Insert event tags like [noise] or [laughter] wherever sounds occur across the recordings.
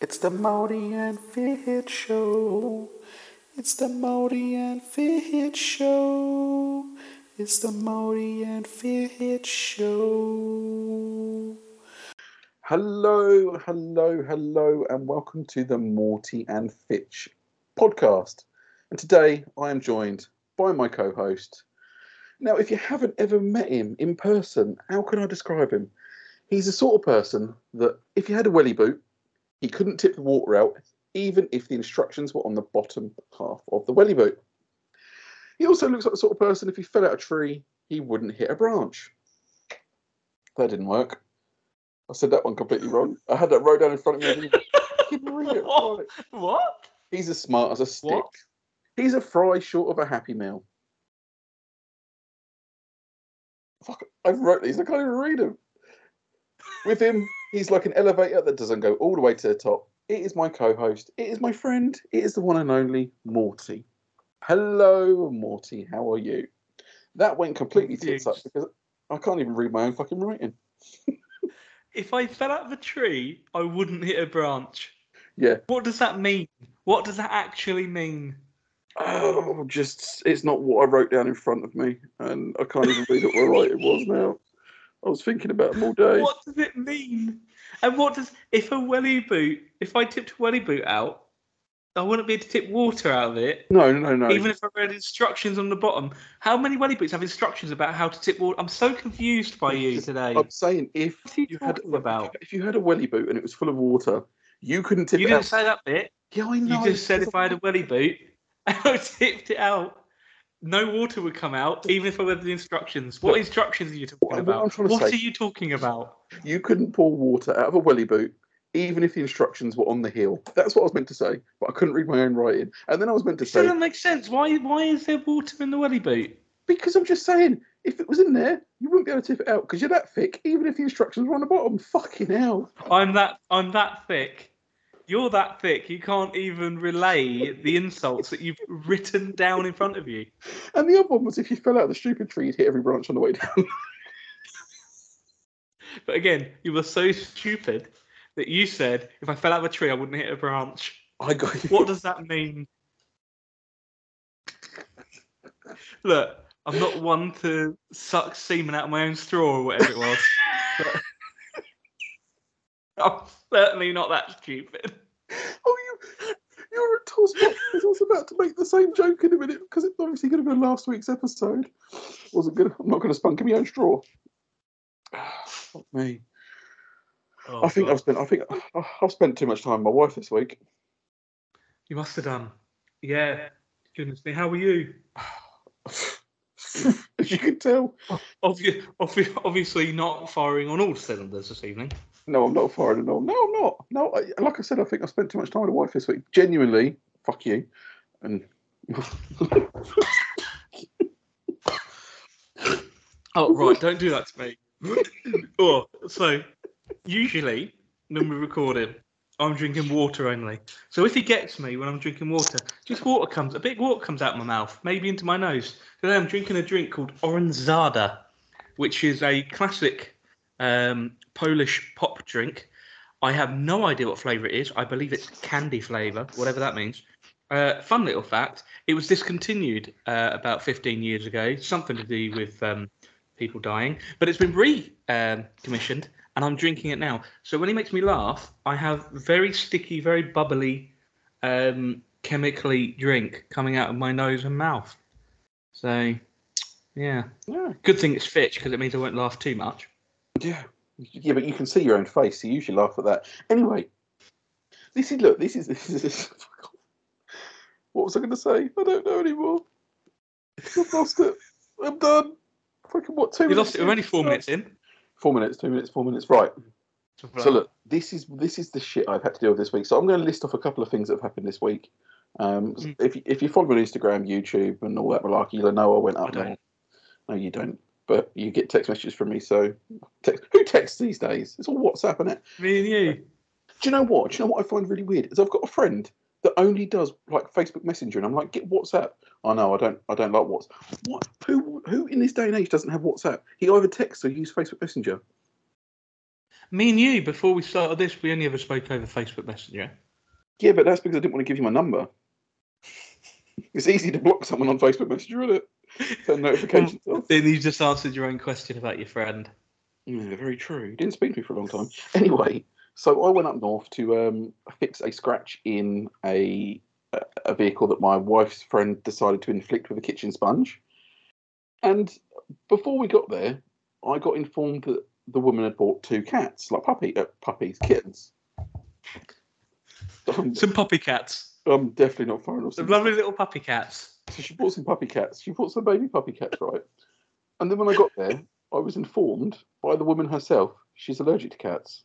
It's the Morty and Fitch Show. It's the Morty and Fitch Show. It's the Morty and Fitch Show. Hello, hello, hello, and welcome to the Morty and Fitch podcast. And today I am joined by my co host. Now, if you haven't ever met him in person, how can I describe him? He's the sort of person that if you had a welly boot, he couldn't tip the water out, even if the instructions were on the bottom half of the welly boot. He also looks like the sort of person if he fell out of a tree, he wouldn't hit a branch. That didn't work. I said that one completely wrong. I had that wrote down in front of me. I didn't read it. [laughs] What? He's as smart as a stick. What? He's a fry short of a happy meal. Fuck, I wrote these. I can't even read them. With him, he's like an elevator that doesn't go all the way to the top. It is my co-host. It is my friend. It is the one and only Morty. Hello, Morty. How are you? That went completely tits up because I can't even read my own fucking writing. [laughs] If I fell out of a tree, I wouldn't hit a branch. Yeah. What does that mean? What does that actually mean? Oh, just it's not what I wrote down in front of me, and I can't even read what my it was now. I was thinking about them all day. What does it mean? And what does if a welly boot? If I tipped a welly boot out, I wouldn't be able to tip water out of it. No, no, no. Even if I read instructions on the bottom, how many welly boots have instructions about how to tip water? I'm so confused by you today. I'm saying if you had about? if you had a welly boot and it was full of water, you couldn't tip You didn't out. say that bit. yeah, I know. You just said if I had a welly boot [laughs] and I tipped it out, no water would come out, even if I read the instructions. What instructions are you talking What- what about? To What say- are you talking about? you couldn't pour water out of a welly boot, even if the instructions were on the heel. That's what I was meant to say, but I couldn't read my own writing. And then I was meant to This say doesn't make sense. Why? Why is there water in the welly boot? because I'm just saying if it was in there, you wouldn't be able to tip it out because you're that thick, even if the instructions were on the bottom. Fucking hell. I'm that. I'm that thick. You're that thick. You can't even relay the insults that you've written down in front of you. And the other one was if you fell out of the stupid tree, you'd hit every branch on the way down. [laughs] But again, you were so stupid that you said if I fell out of a tree, I wouldn't hit a branch. I got you. What does that mean? Look, I'm not one to suck semen out of my own straw or whatever it was. but [laughs] certainly not that stupid. Oh, you, you're a toss box because I was about to make the same joke in a minute because it's obviously going to be last week's episode. Wasn't good. I'm not going to spunk in my own straw. [sighs] Fuck me. Oh, I think God. I've spent. I think I- [sighs] I've spent too much time with my wife this week. you must have done. Yeah. Goodness me, how are you? [sighs] As you can tell, Obvi- obvi- obviously not firing on all cylinders this evening. No, I'm not firing at all. No, I'm not. No, I, like I said, I think I spent too much time with my wife this week. Genuinely, fuck you. And [laughs] Oh right, don't do that to me. [laughs] oh, so usually when we're recording, I'm drinking water only. So if he gets me when I'm drinking water, just water comes, a bit water comes out my mouth, maybe into my nose. Today I'm drinking a drink called Oranżada, which is a classic um, Polish pop drink. I have no idea what flavour it is. I believe it's candy flavour, whatever that means. Uh, fun little fact: it was discontinued uh, about 15 years ago, something to do with um, people dying. But it's been re-commissioned, and I'm drinking it now. So when he makes me laugh, I have very sticky, very bubbly, um, chemically drink coming out of my nose and mouth. So, yeah, yeah, good thing it's Fitch because it means I won't laugh too much. Yeah, yeah. But you can see your own face, so you usually laugh at that. Anyway, this is look. This is [laughs] this is. What was I going to say? I don't know anymore. I've lost it. I'm done. Fucking what? Two You minutes. lost it. We're only four minutes in. Four minutes. Two minutes. Four minutes. Right. So look, this is this is the shit I've had to deal with this week. So I'm going to list off a couple of things that have happened this week. Um, Mm. If you, if you follow me on Instagram, YouTube, and all that malarkey, you'll know I went up I. No, you don't. But you get text messages from me. So text, who texts these days? It's all WhatsApp, is it? Me and you. Do you know what? Do you know what I find really weird? Is I've got a friend that only does like Facebook Messenger, and I'm like, get WhatsApp. I know I don't. I don't like WhatsApp. What? Who? Who in this day and age doesn't have WhatsApp? He either texts or uses Facebook Messenger. Me and you, before we started this, we only ever spoke over Facebook Messenger. Yeah, but that's because I didn't want to give you my number. [laughs] It's easy to block someone on Facebook Messenger, isn't it? [laughs] Turn notifications off. Then you just answered your own question about your friend. Yeah, very true. He didn't speak to me for a long time. Anyway, so I went up north to um, fix a scratch in a a vehicle that my wife's friend decided to inflict with a kitchen sponge. And before we got there, I got informed that the woman had bought two cats, like puppy uh, puppies, kittens. Some puppy cats. I'm definitely not foreign or Some lovely little puppy cats. So she bought some puppy cats. She bought some baby puppy cats, right? And then when I got there, I was informed by the woman herself she's allergic to cats.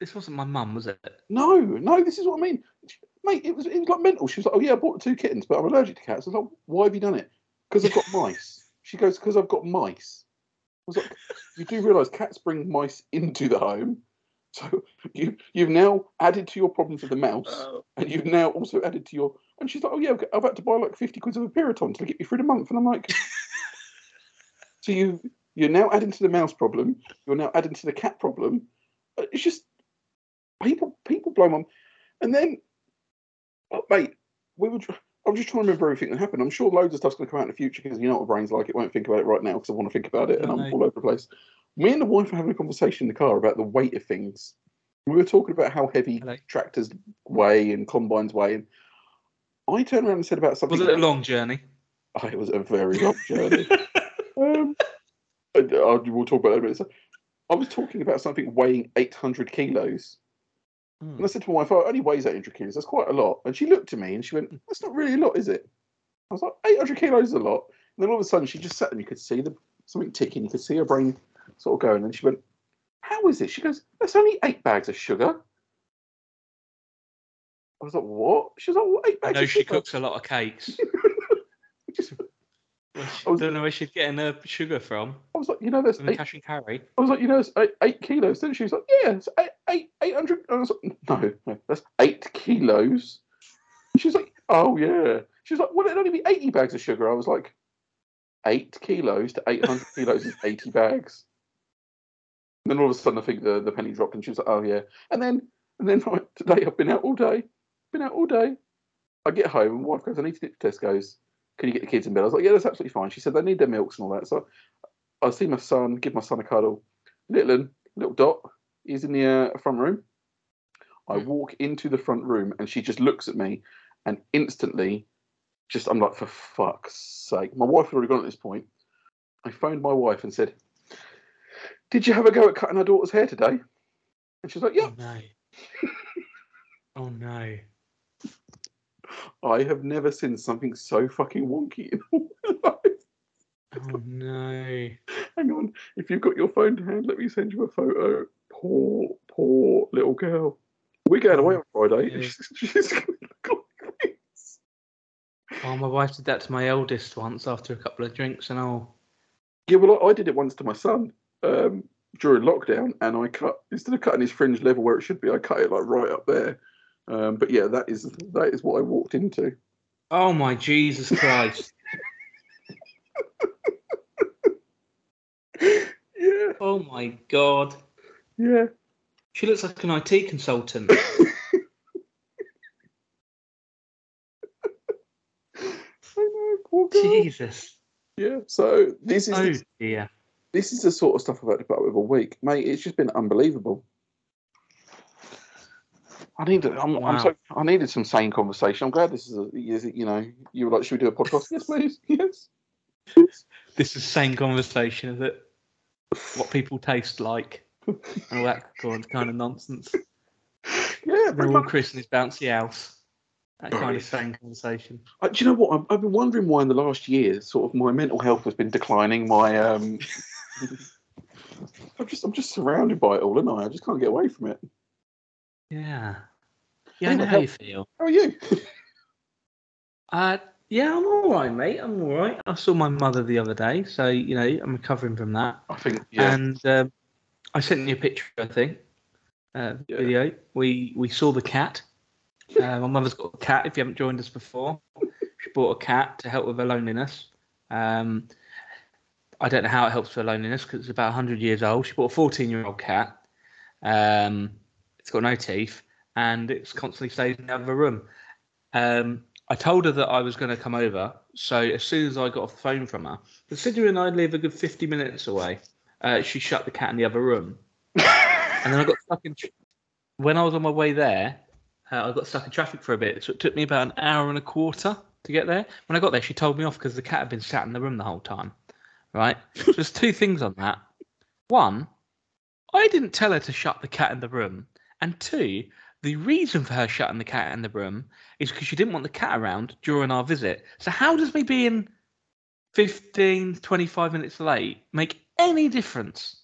This wasn't my mum, was it? No, no, this is what I mean, mate. It was it was like mental. She was like, "Oh yeah, I bought two kittens, but I'm allergic to cats." I was like, "Why have you done it?" Because I've got mice. She goes, "Because I've got mice." I was like, "You do realise cats bring mice into the home, so you you've now added to your problems with the mouse, oh. and you've now also added to your." And she's like, "Oh yeah, I've had to buy like fifty quid of a Piriton to get me through the month," and I'm like, [laughs] "So you you're now adding to the mouse problem. You're now adding to the cat problem. It's just people people blow my and then oh, mate we were i'm just trying to remember everything that happened i'm sure loads of stuff's going to come out in the future because you know what brain's like it won't think about it right now because i want to think about it and i'm all over the place me and the wife were having a conversation in the car about the weight of things we were talking about how heavy Hello. tractors weigh and combines weigh and i turned around and said about something Was it a long journey? Oh, it was a very [laughs] long journey um, I, I, we'll talk about that in a minute So, i was talking about something weighing 800 kilos Hmm. and I said to my wife, oh, it only weighs 800 kilos. That's quite a lot. And she looked at me and she went, that's not really a lot, is it? I was like, 800 kilos is a lot. And then all of a sudden she just sat there and you could see the something ticking. You could see her brain sort of going. And she went, how is it? She goes, that's only eight bags of sugar. I was like, what? She was like, what, eight I bags know of she sugar? cooks a lot of cakes. [laughs] I [laughs] was- don't know where she's getting her sugar from. I was like, you know, there's eight, cash and carry. I was like, you know, it's eight, eight kilos. Then she was like, yeah, it's eight, eight, 800. I was like, no, no, that's eight kilos. She's like, oh, yeah. She's like, well, it'd only be 80 bags of sugar. I was like, eight kilos to 800 kilos is 80 bags. And then all of a sudden, I think the, the penny dropped and she was like, oh, yeah. And then, and then [laughs] right, today, I've been out all day. Been out all day. I get home and my wife goes, I need to nip to Tesco's. Can you get the kids in bed? I was like, yeah, that's absolutely fine. She said, they need their milks and all that. So I see my son, give my son a cuddle. Little little dot is in the uh, front room. I walk into the front room and she just looks at me and instantly just I'm like, for fuck's sake. My wife had already gone at this point. I phoned my wife and said, Did you have a go at cutting our daughter's hair today? And she's like, Yeah. Oh no. [laughs] oh no. I have never seen something so fucking wonky in all my [laughs] life. Oh no. Hang on. If you've got your phone to hand, let me send you a photo. Poor, poor little girl. We're going away on oh, Friday. Yeah. [laughs] She's, she's going to look like this. Oh, my wife did that to my eldest once after a couple of drinks and all. Yeah, well, I I did it once to my son um, during lockdown, and I cut instead of cutting his fringe level where it should be, I cut it like right up there. Um, but yeah, that is that is what I walked into. Oh my Jesus Christ. [laughs] Yeah, oh my God. yeah. She looks like an IT consultant. [laughs] Jesus. Yeah. So this is Oh dear. This is the sort of stuff I've had to put up with all week, mate. It's just been unbelievable. I need. I'm, I'm so. I needed some sane conversation. I'm glad this is. A, is it, you know, you were like, should we do a podcast? yes, please. [laughs] Yes. This is same conversation, is it? What people taste like and all that kind kind of nonsense. Yeah. They're all. Chris and his bouncy house. That kind of Right. same conversation. Uh, do you know what? I've, I've been wondering why in the last year, sort of, my mental health has been declining. My um, I'm just I'm just surrounded by it all, and I? I just can't get away from it. Yeah. Yeah, I know how you feel. How are you? Uh, yeah, I'm all right, mate. I'm all right. I saw my mother the other day, so you know I'm recovering from that. I think yeah. And um, I sent you a picture, I think, uh, Yeah. video. We we saw the cat. Uh, my mother's got a cat. If you haven't joined us before, she bought a cat to help with her loneliness. Um, I don't know how it helps her loneliness because it's about 100 years old. She bought a 14 year old cat. Um, it's got no teeth and it's constantly stays in the other room. Um, I told her that I was going to come over. So as soon as I got off the phone from her, considering I live a good 50 minutes away, uh, she shut the cat in the other room. and then I got stuck in. Tr- when I was on my way there, uh, I got stuck in traffic for a bit. So it took me about an hour and a quarter to get there. When I got there, she told me off because the cat had been sat in the room the whole time. Right? [laughs] There's two things on that. One, I didn't tell her to shut the cat in the room. And two, the reason for her shutting the cat in the room is because she didn't want the cat around during our visit. So how does me being 15, 25 minutes late make any difference?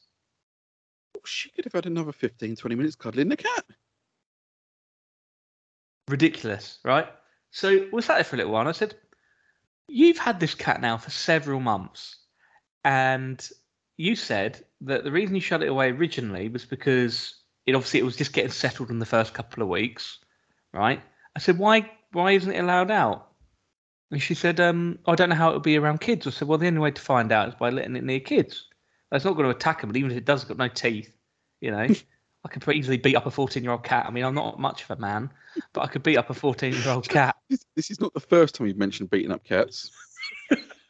She could have had another 15, 20 minutes cuddling the cat. ridiculous, right? So we sat there for a little while and I said, You've had this cat now for several months. And you said that the reason you shut it away originally was because it obviously it was just getting settled in the first couple of weeks, right? I said, Why why isn't it allowed out? And she said, um, I don't know how it would be around kids. I said, Well the only way to find out is by letting it near kids. It's not going to attack them, but even if it does, it's got no teeth, you know. I could pretty easily beat up a 14 year old cat. I mean, I'm not much of a man, but I could beat up a 14 year old [laughs] cat. This is not the first time you've mentioned beating up cats. [laughs]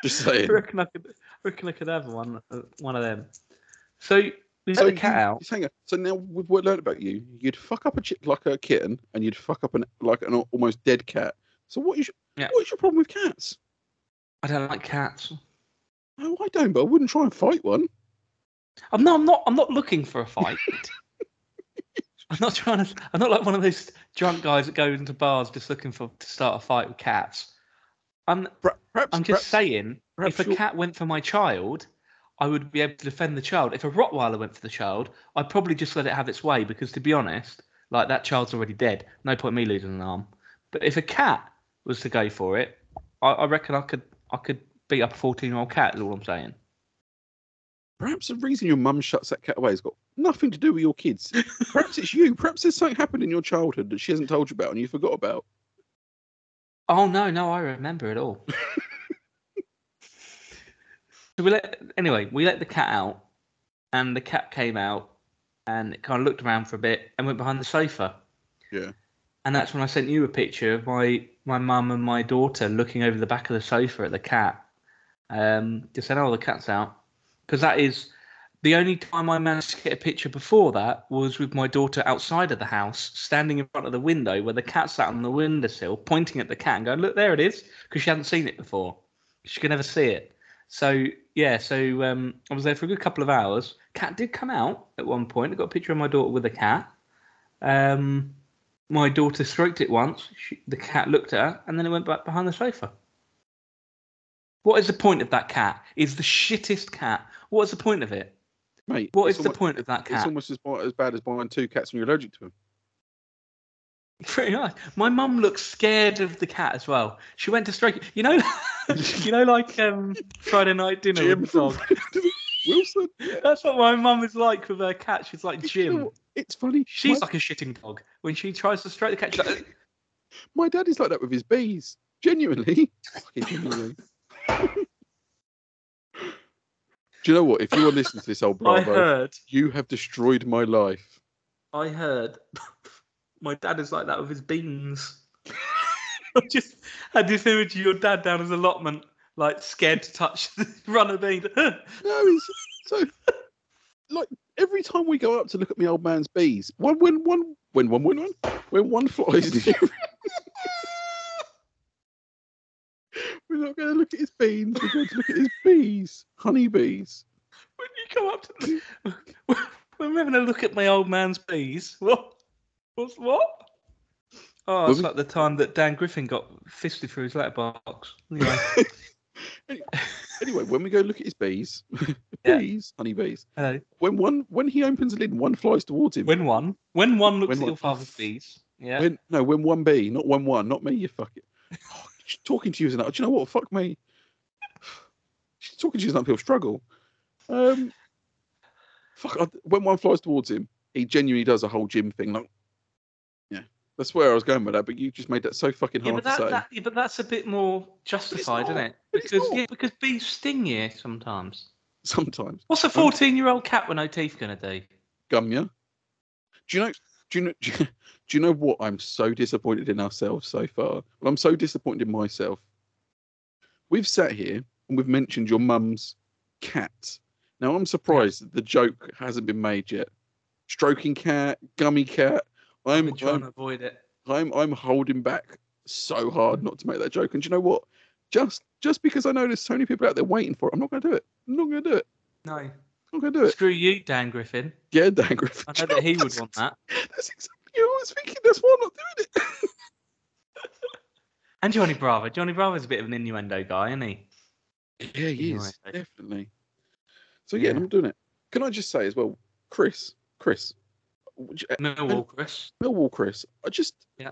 [laughs] Just saying. I reckon I could, I reckon I could have one, uh, one of them. So we let So the cat you- out. hang on. So now we've learned about you. You'd fuck up a chi- like a kitten, and you'd fuck up an like an al- almost dead cat. So what is your, Yeah. what is your problem with cats? I don't like cats. Oh, I don't, but I wouldn't try and fight one. I'm not. I'm not. I'm not looking for a fight. [laughs] I'm not trying to. I'm not like one of those drunk guys that go into bars just looking for to start a fight with cats. I'm. Perhaps I'm just perhaps, saying, perhaps if a you're- cat went for my child, I would be able to defend the child. If a Rottweiler went for the child, I'd probably just let it have its way because, to be honest, like that child's already dead. No point me losing an arm. But if a cat was to go for it, I, I reckon I could. I could beat up a 14 year old cat. Is all I'm saying. perhaps the reason your mum shuts that cat away has got nothing to do with your kids. [laughs] perhaps it's you. Perhaps there's something happened in your childhood that she hasn't told you about and you forgot about. Oh no, no, I remember it all. [laughs] so we let anyway, we let the cat out, and the cat came out, and it kind of looked around for a bit and went behind the sofa. Yeah. And that's when I sent you a picture of my my mum and my daughter looking over the back of the sofa at the cat. Um, just said, "Oh, the cat's out," because that is the only time I managed to get a picture before that was with my daughter outside of the house, standing in front of the window where the cat sat on the windowsill, pointing at the cat and going, "Look, there it is," because she hadn't seen it before. She could never see it. So yeah, so um, I was there for a good couple of hours. Cat did come out at one point. I got a picture of my daughter with the cat. Um, my daughter stroked it once. She, the cat looked at her, and then it went back behind the sofa. What is the point of that cat? It's the shittest cat. What is the point of it? Mate, What is the point of that cat? It's almost as, bi- as bad as buying two cats when you're allergic to them. [laughs] Pretty nice. My mum looks scared of the cat as well. She went to stroke it. You know, [laughs] you know, like um, Friday night dinner Jim with dog. Wilson. [laughs] Yeah. That's what my mum is like with her cat. She's like Jim. It's funny. She's my, like a shitting dog. When she tries to stroke the cat, like, my dad is like that with his bees. Genuinely. Genuinely. Do you know what? If you are listening to this old [laughs] I Bravo, heard, you have destroyed my life. I heard. [laughs] My dad is like that with his beans. [laughs] I just had this image of your dad down his allotment, like scared to touch the run of beans. No, it's so like every time we go up to look at my old man's bees, one when one when one when one when one flies We're not going to look at his beans. We're going to look at his bees, honey bees. when you come up to [laughs] when I'm having a look at my old man's bees, what? What's what? Oh, it's like the time that Dan Griffin got fisted through his letterbox. [laughs] Anyway, Anyway, when we go look at his bees, [laughs] bees, honey bees. uh, When one when he opens the lid, one flies towards him. when one, when one looks When at one- your father's bees, yeah. When no, when one bee, not one one, not me. You fuck it. Oh, she's talking to you is an. Do you know what? Fuck me. She's talking to you is an uphill struggle. Um, fuck. I, when one flies towards him, he genuinely does a whole Jim thing. Like, yeah. That's where I was going with that, but you just made that so fucking Yeah, hard but to say. that yeah, but that's a bit more justified, isn't it? Because yeah, because bees sting you sometimes. Sometimes. What's a fourteen-year-old cat with no teeth gonna do? Gumya. Do you know? Do you know? Do [laughs] you, do you know what? I'm so disappointed in ourselves so far. Well, I'm so disappointed in myself. We've sat here and we've mentioned your mum's cat. Now I'm surprised that the joke hasn't been made yet. Stroking cat, gummy cat. I'm been trying I'm, to avoid it. I'm I'm holding back so hard not to make that joke. And do you know what? Just just because I know there's so many people out there waiting for it, I'm not going to do it. I'm not going to do it. No, I'm going to do it. screw you, Dan Griffin. Yeah, Dan Griffin. I know that he would want that. [laughs] That's exactly what I was thinking. That's why I'm not doing it. [laughs] And Johnny Bravo. Johnny Bravo's a bit of an innuendo guy, isn't he? Yeah, he is definitely. So yeah, Yeah. I'm doing it. Can I just say as well, Chris, Chris, you- uh, Millwall, Chris. Millwall, Chris. I just Yeah.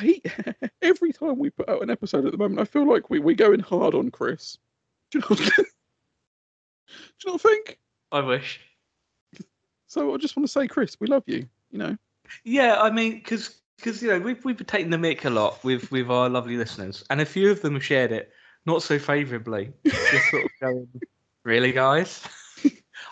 He [laughs] every time we put out an episode at the moment, I feel like we we're going hard on Chris. Do you know? What I'm saying? Do you not think? I wish. So I just want to say, Chris, we love you. You know. Yeah, I mean, because because you know we've we've been taking the mic a lot with with our lovely listeners, and a few of them have shared it not so favourably. [laughs] Just sort of going, really, guys. [laughs]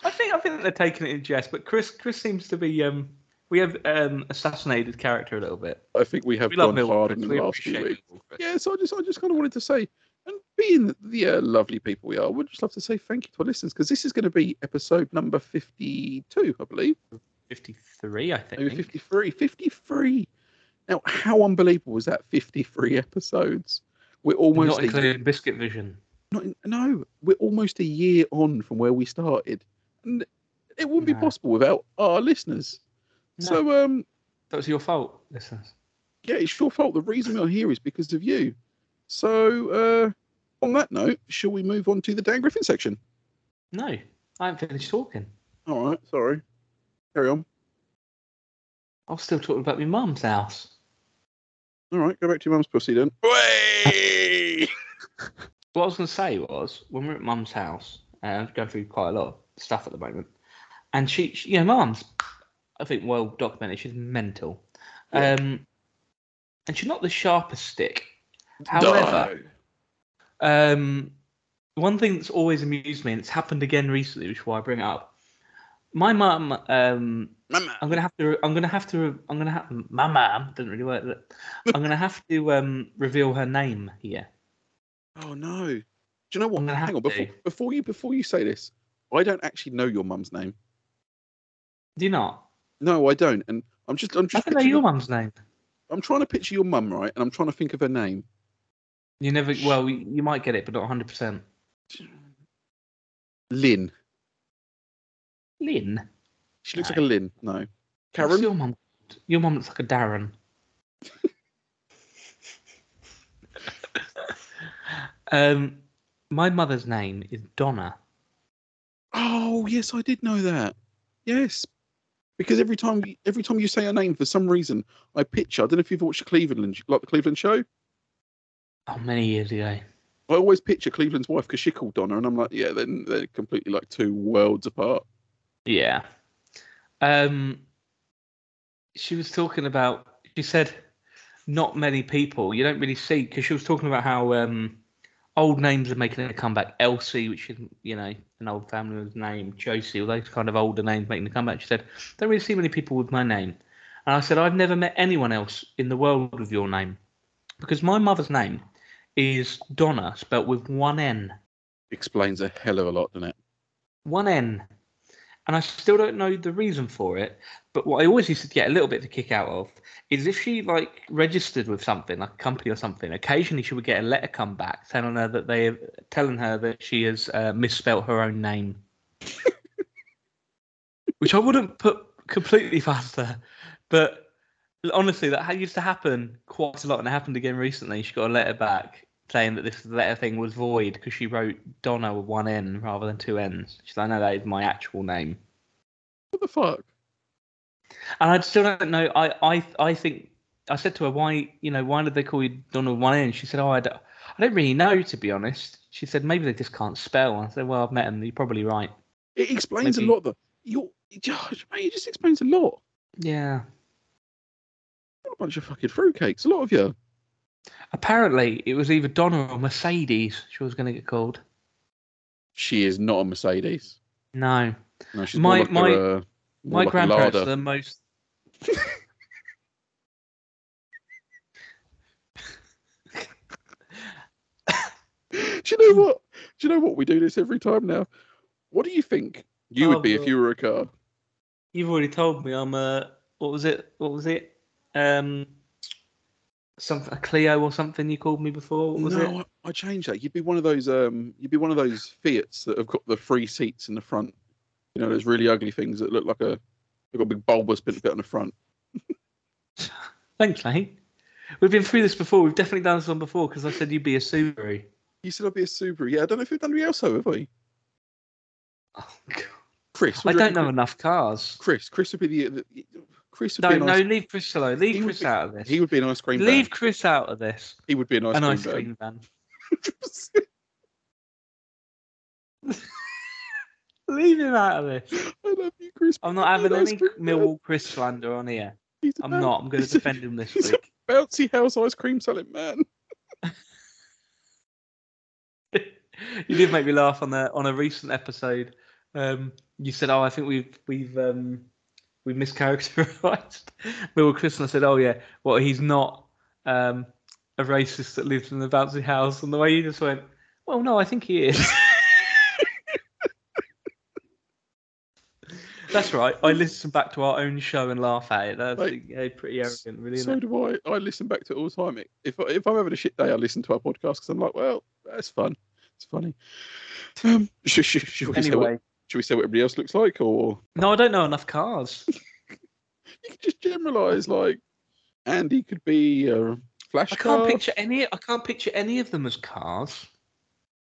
I think I think they're taking it in jest, but Chris Chris seems to be um we have um assassinated character a little bit. I think we have We gone hard in the last few weeks. Yeah, so I just I just kind of wanted to say, and being the uh, lovely people we are, we'd just love to say thank you to our listeners because this is going to be episode number fifty-two, I believe. 53, I think. Maybe 53. 53. Now, how unbelievable was that? 53 episodes. We're almost Not a, including Biscuit Vision. not in- no, we're almost a year on from where we started, and it wouldn't be possible without our listeners. No. So, um, That was your fault, listeners. yeah, it's your fault. The reason we're here is because of you. So, uh, on that note, shall we move on to the Dan Griffin section? No, I haven't finished talking. All right, sorry. Carry on. I was still talking about my mum's house. All right, go back to your mum's pussy then. Way! [laughs] What I was going to say was, when we're at mum's house, and I'm going through quite a lot of stuff at the moment, and she, she you know, mum's, I think, well documented. She's mental, Yeah. um, and she's not the sharpest stick. However, um, one thing that's always amused me, and it's happened again recently, which is why I bring it up. My mum, um, Mama. I'm gonna have to. I'm gonna have to. I'm gonna have. My mum doesn't really work. But I'm gonna have to um, reveal her name here. Oh no! Do you know what? Hang on, before, before you before you say this, I don't actually know your mum's name. Do you not? No, I don't, and I'm just I'm I don't know your mum's name. I'm trying to picture your mum, right? And I'm trying to think of her name. You never. Well, you might get it, but not 100. percent Lynn. Lynn. She looks No. like a Lynn. No. What's Karen. your mum? Your mum looks like a Darren. um, my mother's name is Donna. Oh yes, I did know that. Yes, because every time every time you say her name, for some reason, I picture. I don't know if you've watched Cleveland, like the Cleveland show. Oh, many years ago. I always picture Cleveland's wife because she called Donna, and I'm like, yeah, then they're completely like two worlds apart. Yeah. Um, she was talking about. She said, not many people. You don't really see because she was talking about how um, old names are making a comeback. Elsie, which is you know an old family name. Josie, all those kind of older names making a comeback. She said, don't really see many people with my name. And I said, I've never met anyone else in the world with your name because my mother's name is Donna, spelt with one N. Explains a hell of a lot, doesn't it? one N. And I still don't know the reason for it. But what I always used to get a little bit of a kick out of is if she like registered with something, like a company or something, occasionally she would get a letter come back telling her that they telling her that she has uh, misspelt her own name. [laughs] Which I wouldn't put completely past her. But honestly, that used to happen quite a lot, and it happened again recently. She got a letter back saying that this letter thing was void because she wrote Donna with one N rather than two N's. She's like, no, that is my actual name. What the fuck? And I still don't know. I, I, I think I said to her, why, you know, why did they call you Donna with one N? She said, oh, I don't, I don't really know, to be honest. She said, maybe they just can't spell. I said, well, I've met them. You're probably right. It explains Maybe- a lot. Though. You're, Josh, mate, it just explains a lot. Yeah. What a bunch of fucking fruitcakes. A lot of you. Apparently, it was either Donna or Mercedes. She was going to get called. She is not a Mercedes. No, No, she's My- more like my- a, more my like grandparents are the most. [laughs] Do you know what? Do you know what? We do this every time now. What do you think you Oh, would be if you were a car? You've already told me I'm a. What was it? What was it? Um, something a Clio or something you called me before. What was it? no, I, I changed that. You'd be one of those. Um, you'd be one of those Fiats that have got the free seats in the front. You know, those really ugly things that look like a. They've got a big bulbous bit, bit on the front. [laughs] Thanks, mate. We've been through this before. We've definitely done this one before because I said you'd be a Subaru. You said I'd be a Subaru. Yeah, I don't know if we've done anything else, though, have we? Oh, God. Chris, I don't know reckon? enough cars. Chris, Chris would be the. the Chris would No, be an no, ice, leave Chris alone. Leave He Chris be- out of this. He would be an ice cream. Leave van. Chris out of this. He would be an ice An cream ice cream van. [laughs] Leave him out of this. I love you, Chris. I'm not having any van. Chris slander on here. A I'm boun- not. I'm going to a- defend him this he's a week. bouncy house ice cream selling man. [laughs] you did make me laugh on a on a recent episode. Um, you said, "Oh, I think we've we've um, we've mischaracterized Bill Chris," and I said, "Oh yeah, well he's not um, a racist that lives in the bouncy house." And the way you just went, "Well, no, I think he is." [laughs] That's right. I listen back to our own show and laugh at it. That's Mate, yeah, pretty arrogant, really. so do I. I listen back to it all the time. If I- if I'm having a shit day, I listen to our podcast because I'm like, well, that's fun. It's funny. Um, [laughs] should, should, we Anyway, should we say what everybody else looks like, or no, I don't know enough cars. [laughs] you could just generalise like Andy could be a flash I can't car. picture any. I can't picture any of them as cars.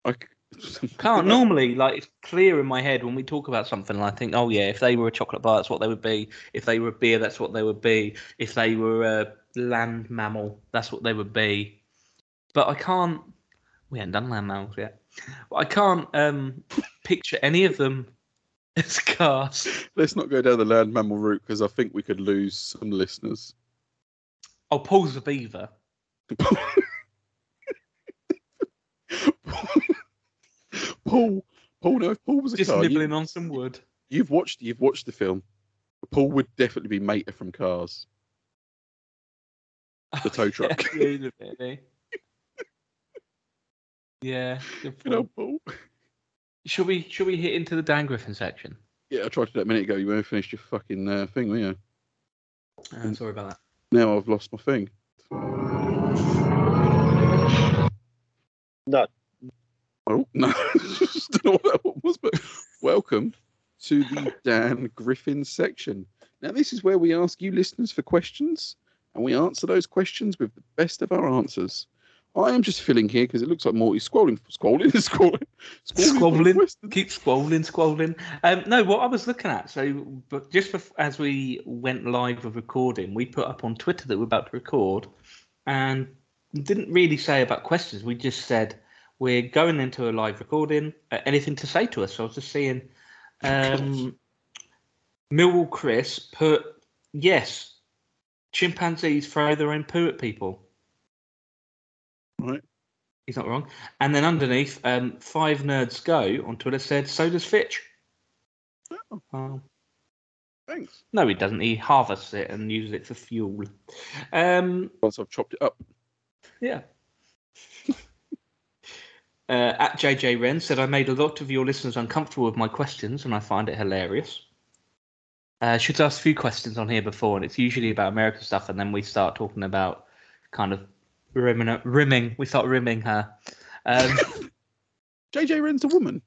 I [laughs] Can't normally like it's clear in my head when we talk about something. and I think, oh yeah, if they were a chocolate bar, that's what they would be. If they were a beer, that's what they would be. If they were a land mammal, that's what they would be. But I can't. We haven't done land mammals yet. But I can't um, [laughs] picture any of them as cars. Let's not go down the land mammal route because I think we could lose some listeners. Oh, Paul's a beaver. Paul, Paul, no, if Paul was a Just car, you- nibbling on some wood. You've watched you've watched the film. Paul would definitely be Mater from Cars. The [laughs] tow truck. yeah, he's a bit, isn't he? yeah. good [laughs] You know. Paul. Should we should we hit into the Dan Griffin section? Yeah, I tried to do that a minute ago. You weren't finished your fucking uh, thing, were you? Uh, sorry about that. Now I've lost my thing. No. Oh no, [laughs] don't know what that one was, but welcome to the Dan Griffin section. Now this is where we ask you listeners for questions, and we answer those questions with the best of our answers. I am just filling here because it looks like Morty's scrolling, scrolling, [laughs] scrolling, Squabbling. questions. Keep squalling, squalling. Um, no, what I was looking at. So, but just as we went live with recording, we put up on Twitter that we're about to record, and didn't really say about questions. We just said we're going into a live recording. Uh, anything to say to us? So I was just seeing. Um, Millwall Chris put yes. Chimpanzees throw their own poo at people. He's not wrong. And then underneath, um, Five Nerds Go on Twitter said, so does Fitch. Oh, Um, thanks. no, he doesn't. He harvests it and uses it for fuel. Um, Once I've chopped it up. yeah. [laughs] Uh, at JJ Wren said, I made a lot of your listeners uncomfortable with my questions and I find it hilarious. Uh, should ask a few questions on here before, and it's usually about American stuff, and then we start talking about kind of rimming, rimming. We start rimming her. Um, [laughs] JJ Wren's a woman.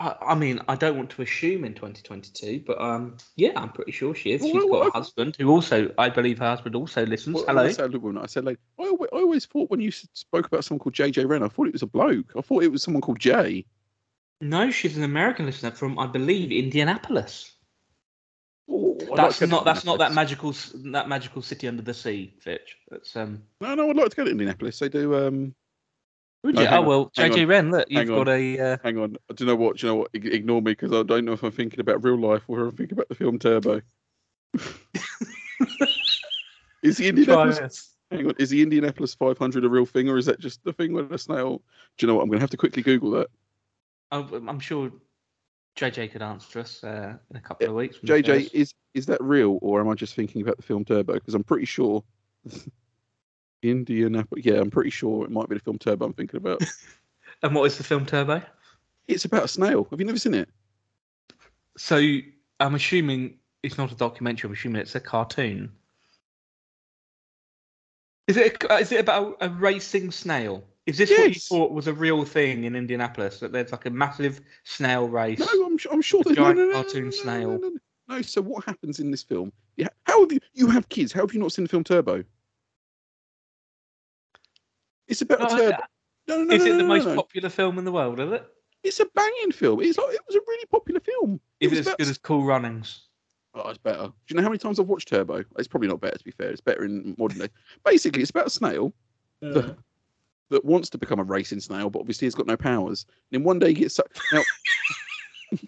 I, I mean, I don't want to assume in 2022, but um, yeah, I'm pretty sure she is. Well, She's well, got a husband who also, I believe, her husband also listens. Well, Hello. I said. I said like I always, I always thought when you spoke about someone called JJ Wren, I thought it was a bloke. I thought it was someone called Jay. No, she's an American listener from, I believe, Indianapolis. Oh, like That's to not. That's not that magical. That magical city under the sea, Fitch. That's um. No, no, I'd like to go to Indianapolis. They do. Um, Would No, you? hang oh on, well, hang JJ on, Wren. Look, you've got a. Uh, hang on. I don't know what. Do you know what? Ignore me because I don't know if I'm thinking about real life or if I'm thinking about the film Turbo. [laughs] Is the [laughs] Indianapolis? Hang on, is the Indianapolis 500 a real thing, or is that just the thing with a snail? Do you know what? I'm going to have to quickly Google that. Oh, I'm sure JJ could answer us uh, in a couple of weeks. JJ, is is that real, or am I just thinking about the film Turbo? Because I'm pretty sure [laughs] Indianapolis. Yeah, I'm pretty sure it might be the film Turbo. I'm thinking about. [laughs] And what is the film Turbo? it's about a snail. Have you never seen it? So I'm assuming it's not a documentary. I'm assuming it's a cartoon. Is it? A, is it about a, a racing snail? Is this what you thought was a real thing in Indianapolis? That there's like a massive snail race? No, I'm, I'm sure With there's a no, giant no, no, no, cartoon no, no, snail. No, no, no. No, so what happens in this film? Yeah, how have you? You have kids. How have you not seen the film Turbo? It's about No, a I- turbo. No, no, no, is no, it no, the no, most no. popular film in the world? Is it? It's a banging film. It's like it was a really popular film. It Is was it as about- good as Cool Runnings? Oh, it's better. Do you know how many times I've watched Turbo? It's probably not better, to be fair. It's better in modern day. Basically, it's about a snail that, that wants to become a racing snail, but obviously he's got no powers. And then one day he gets sucked. Now, [laughs]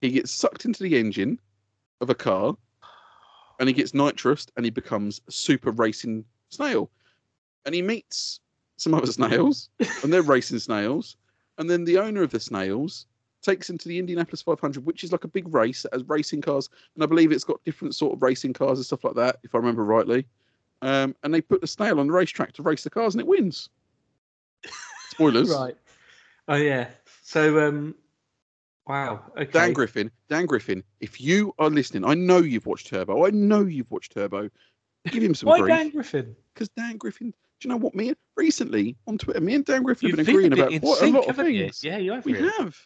he gets sucked into the engine of a car, and he gets nitrous, and he becomes a super racing snail. And he meets some other snails, and they're racing snails. And then the owner of the snails takes him to the Indianapolis 500, which is like a big race that has racing cars, and I believe it's got different sort of racing cars and stuff like that, if I remember rightly. Um, and they put the snail on the racetrack to race the cars, and it wins. Spoilers. Right. Oh yeah. So um, wow. Okay. Dan Griffin, Dan Griffin, if you are listening, I know you've watched Turbo. I know you've watched Turbo. Give him some Why grief. Dan Griffin? Because Dan Griffin, do you know what? Me and, recently on Twitter, me and Dan Griffin You've have been agreeing about in quite a lot of haven't you? things. Yeah, you have. We really. have.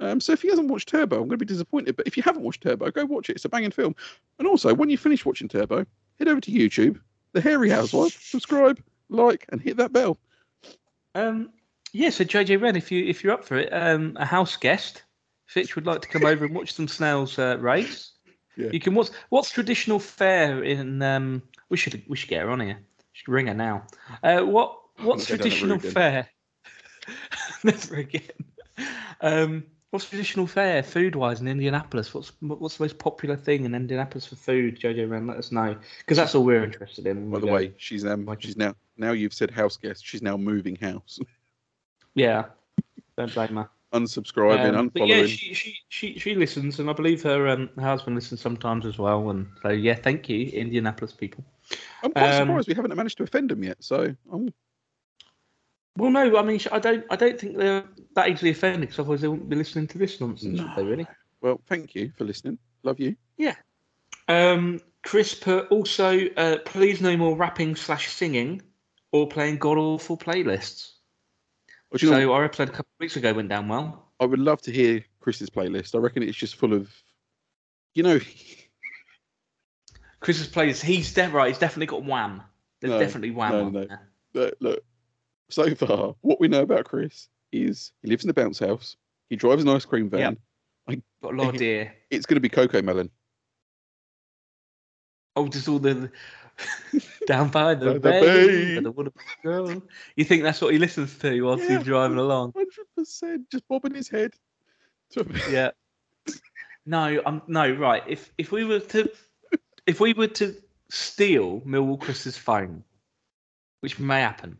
Um, so if he hasn't watched Turbo, I'm going to be disappointed. But if you haven't watched Turbo, go watch it. It's a banging film. And also, when you finish watching Turbo, head over to YouTube, The Hairy Housewife, subscribe, like, and hit that bell. Um, yeah, so JJ Wren, if you if you're up for it, um, a house guest, Fitch would like to come over and watch some snails uh, race. Yeah. You can what's what's traditional fare in um we should we should get her on here. Should ring her now. Uh, what what's not going down that traditional fare? [laughs] Never again. Um, what's traditional fare food wise in Indianapolis? What's what's the most popular thing in Indianapolis for food? JJ Wren, let us know because that's all we're interested in. By the go. way, she's um, she's now now you've said house guest. She's now moving house, [laughs] yeah, don't blame her. unsubscribing, Um, unfollowing. yeah, she, she she she listens, and I believe her um her husband listens sometimes as well. And so yeah, thank you, Indianapolis people. I'm quite um, surprised we haven't managed to offend them yet. So I'm Well, no, I mean I don't I don't think they're that easily offended because otherwise they wouldn't be listening to this nonsense, would they? Really? well. Thank you for listening. Love you. Yeah. Um, Chris put also uh, please no more rapping slash singing or playing god awful playlists. Well, you know, So our episode a couple of weeks ago went down well. I would love to hear Chris's playlist. I reckon it's just full of, you know, Chris's playlist, he's de- right. He's definitely got wham. There's No, definitely wham. no, on no. there. look, look, so far, what we know about Chris is he lives in a bounce house. He drives an ice cream van. Yep. Got a lot of [laughs] deer. It's going to be Coco Melon. Oh, just all the [laughs] down by the, the bay. bay. the girl. You think that's what he listens to whilst Yeah. he's driving along? Hundred percent, just bobbing his head. To... [laughs] Yeah. No, I'm no right. If if we were to if we were to steal Millwall Chris's phone, which may happen,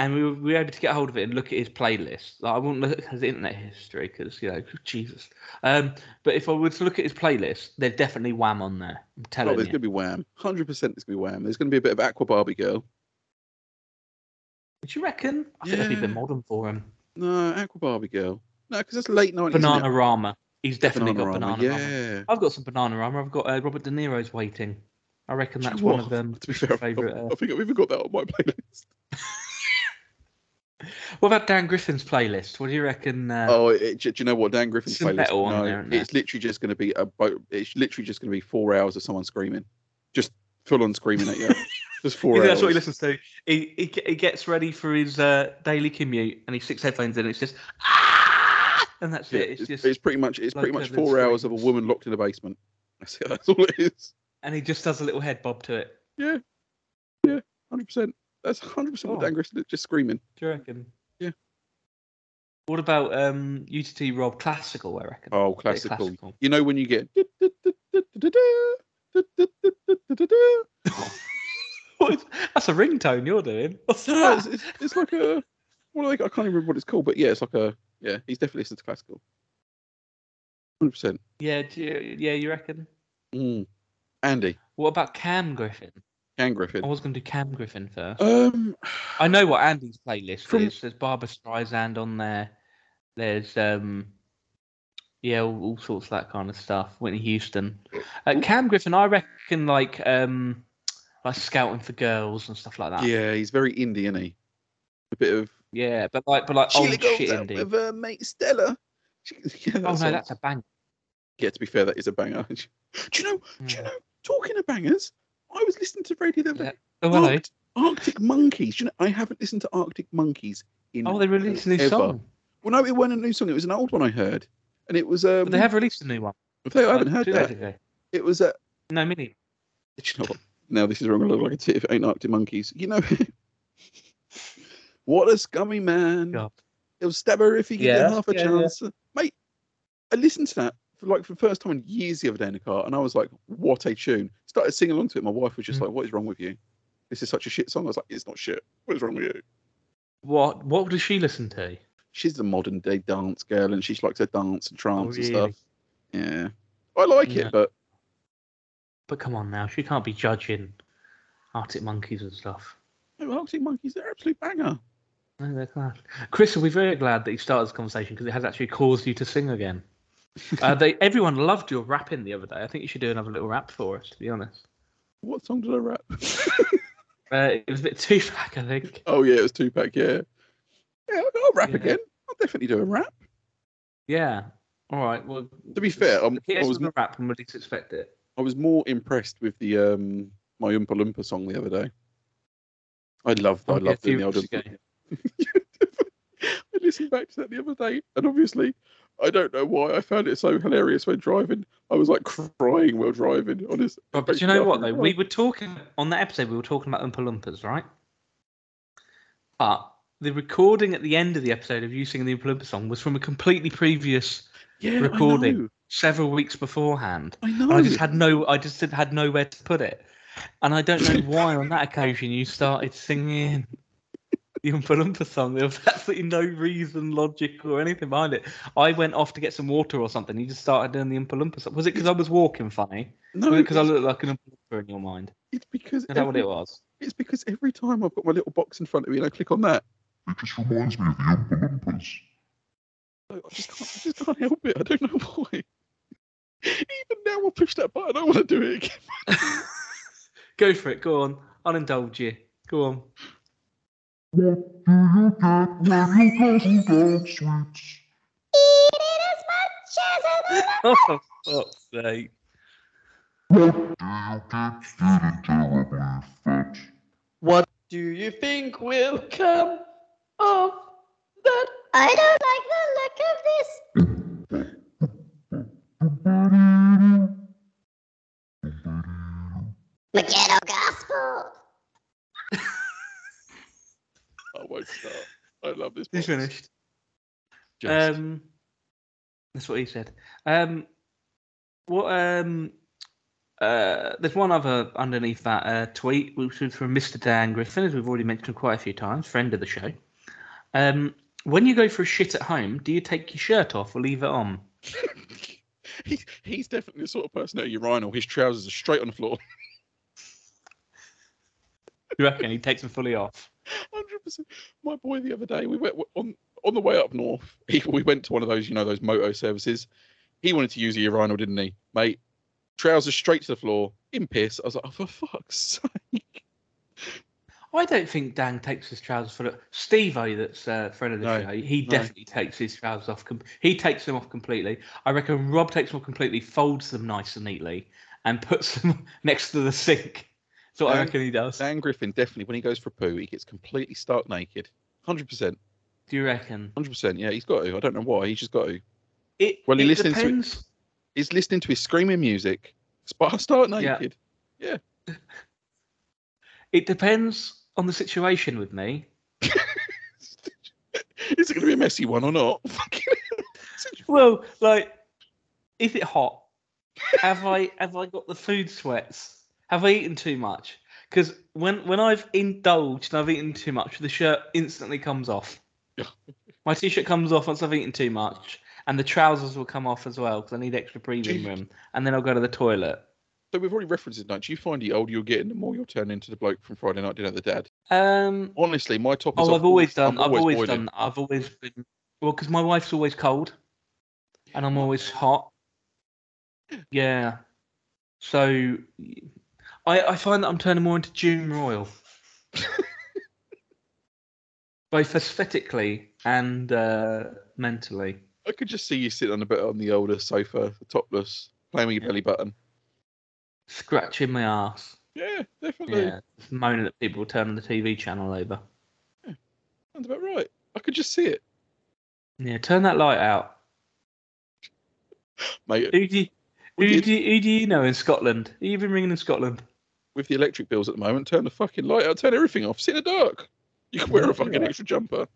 and we were, we were able to get hold of it and look at his playlist, like, I wouldn't look at his internet history because you know [laughs] Jesus. Um, but if I were to look at his playlist, there's definitely Wham on there. I'm Oh, telling there's you. going to be Wham. Hundred percent, there's going to be Wham. There's going to be a bit of Aqua Barbie Girl. Would you reckon? I think that'd be a bit modern for him. No, Aqua Barbie Girl. No, because that's late nineties. Banana Rama. He's definitely got Banana Bananarama. Yeah. I've got some Bananarama. I've got uh, Robert De Niro's waiting. I reckon that's one of them. To be fair, favourite, I, uh, I think I've even got that on my [laughs] playlist. What about Dan Griffin's playlist? What do you reckon? Uh, Oh, it, do you know what Dan Griffin's playlist? no, there, isn't there? it's literally just going to be a boat. It's literally just going to be four hours of someone screaming, just full on screaming at you. [laughs] just four hours. that's what he listens to. He, he he gets ready for his uh, daily commute and he sticks headphones in. And it's just ah, and that's Yeah, it. It's it's, just it's pretty much it's pretty much four little hours of a woman locked in a basement. [laughs] That's it. That's all it is. and he just does a little head bob to it. Yeah. Yeah. Hundred percent. That's hundred percent what Oh. Dan Griffin is, just screaming. Do you reckon? Yeah. What about um UTT Rob classical? I reckon. Oh, classical. classical. You know when you get That's a ringtone you're doing. What's that? it's, it's, it's like a. What? I can't even remember what it's called, but yeah, it's like a. Yeah, he's definitely listened to classical. Hundred percent. Yeah, do you, yeah, you reckon? Mm. Andy, What about Cam Griffin? Can Griffin. I was going to do Cam Griffin first. Um, I know what Andy's playlist From- is. There's Barbra Streisand on there. There's um, yeah, all, all sorts of that kind of stuff. Whitney Houston. Uh, Cam Griffin, I reckon, like um, like scouting for girls and stuff like that. yeah, he's very indie, isn't he? A bit of. Yeah, but like, but like Sheila old goes shit out indie. with her mate Stella. [laughs] Yeah, Oh no, song. that's a bang. Yeah, to be fair, that is a banger. [laughs] Do you know? Do you know? Talking of bangers, I was listening to radio the other Yeah. day. Oh. Arct- Arctic Monkeys. You know? I haven't listened to Arctic Monkeys in. Oh, they released a new ever. song. Well, no, it wasn't a new song. It was an old one I heard, and it was. Um, But they have released a new one. They, I haven't heard two that. ago. It was a. No, mini. Do you know what? Now this is wrong. I look like a tit if it ain't Arctic Monkeys. You know. [laughs] what a scummy man. God. He'll stab her if he Yeah, half a yeah, yeah. chance. Mate, I listened to that for like for the first time in years the other day in the car, and I was like, "What a tune!" Started singing along to it. My wife was just Mm. like, "What is wrong with you? This is such a shit song." I was like, "It's not shit. What is wrong with you?" What What does she listen to? She's a modern day dance girl, and she likes to dance and trance and Oh, really? stuff. Yeah, I like Yeah. it, but But come on now, she can't be judging Arctic Monkeys and stuff. no, Arctic Monkeys, they're absolute banger. No, they're class. Chris, we're very glad that you started this conversation because it has actually caused you to sing again. Uh, they everyone loved your rapping the other day. I think you should do another little rap for us, to be honest. What song did I rap? [laughs] Uh, it was a bit [laughs] back, I think. oh yeah, it was Tupac. Yeah, yeah, I'll, rap Yeah. again. I'll definitely do a rap. Yeah. All right. Well, To be fair, I'm, I was with a rap and at expect it. I was more impressed with the um my Oompa Loompa song the other day. I loved I loved doing few the old [laughs] I listened back to that the other day, and obviously, I don't know why I found it so hilarious when driving. I was like crying while driving. Honest. But, but you know what though? We were talking on that episode. We were talking about Oompa Loompas, right? But the recording at the end of the episode of you singing the Oompa Loompa song was from a completely previous, yeah, recording. Several weeks beforehand. I And know. I just had no, I just had nowhere to put it, and I don't know [laughs] why on that occasion you started singing the Oompa Loompa song. There was absolutely no reason, logic, or anything behind it. I went off to get some water or something. You just started doing the Oompa song. Was it because I was walking funny? no, because I it's, looked like an Oompa in your mind? it's because Is that what it was? it's because every time I've got my little box in front of me and I click on that, It just reminds me of the Oompa Loompas. I just can't, I just can't help it. I don't know why. Even now, I push that button. I want to do it again. [laughs] Go for it. Go on. I'll indulge you. Go on. What do you get when you go to dog sweets? Oh, for fuck's sake. What do you get feeling terribly fat? What do you think will come of that? I don't like the look of this. The ghetto gospel. [laughs] I won't start. I love this. You box. finished. Just. Um, that's what he said. Um, what? Um, uh, there's one other underneath that uh, tweet, which was from Mr. Dan Griffin, as we've already mentioned quite a few times, friend of the show. Um, when you go for a shit at home, do you take your shirt off or leave it on? [laughs] he, he's definitely the sort of person at a urinal. His trousers are straight on the floor. You reckon he takes them fully off? Hundred percent. My boy, the other day, we went on on the way up north. He, we went to one of those, you know, those moto services. He wanted to use a urinal, didn't he, mate? Trousers straight to the floor in piss. I was like, oh, for fuck's sake! I don't think Dan takes his trousers full. Steve O, that's a friend of the No, show, he no. definitely takes his trousers off. Com- he takes them off completely. I reckon Rob takes them off completely, folds them nice and neatly, and puts them [laughs] next to the sink. What I reckon he does. Dan Griffin definitely, when he goes for a poo, he gets completely stark naked. Hundred percent, Do you reckon? hundred percent. Yeah, he's got to. I don't know why. He's just got to. It, Well, he it listens to it. depends. He's listening to his screaming music. Start naked. Yeah. naked. [laughs] It depends on the situation with me. [laughs] Is it going to be a messy one or not? [laughs] Well, like, is it hot? have I have I got the food sweats? Have I eaten too much? Because when when I've indulged and I've eaten too much, the shirt instantly comes off. Yeah. [laughs] My t-shirt comes off once I've eaten too much, and the trousers will come off as well because I need extra breathing room. And then I'll go to the toilet. So we've already referenced it, don't you? You find the older you're getting, the more you'll turn into the bloke from Friday Night Dinner, the dad. Um. Honestly, my top is Oh, I've always done. I've always boiling. done. I've always been. Well, because my wife's always cold, and I'm always hot. Yeah. So, I I find that I'm turning more into Jim Royle, [laughs] both aesthetically and uh, mentally. I could just see you sitting on a bit on the older sofa, topless, playing with your belly button. Scratching my ass. Yeah, definitely. Yeah. Moaning that people turn the TV channel over. Sounds about right. I could just see it, Yeah. Turn that light out. mate. Who do you, who do you, who do you know in Scotland? Are you even ringing in Scotland? With the electric bills at the moment, turn the fucking light out, turn everything off, sit in the dark. You can wear a fucking extra jumper.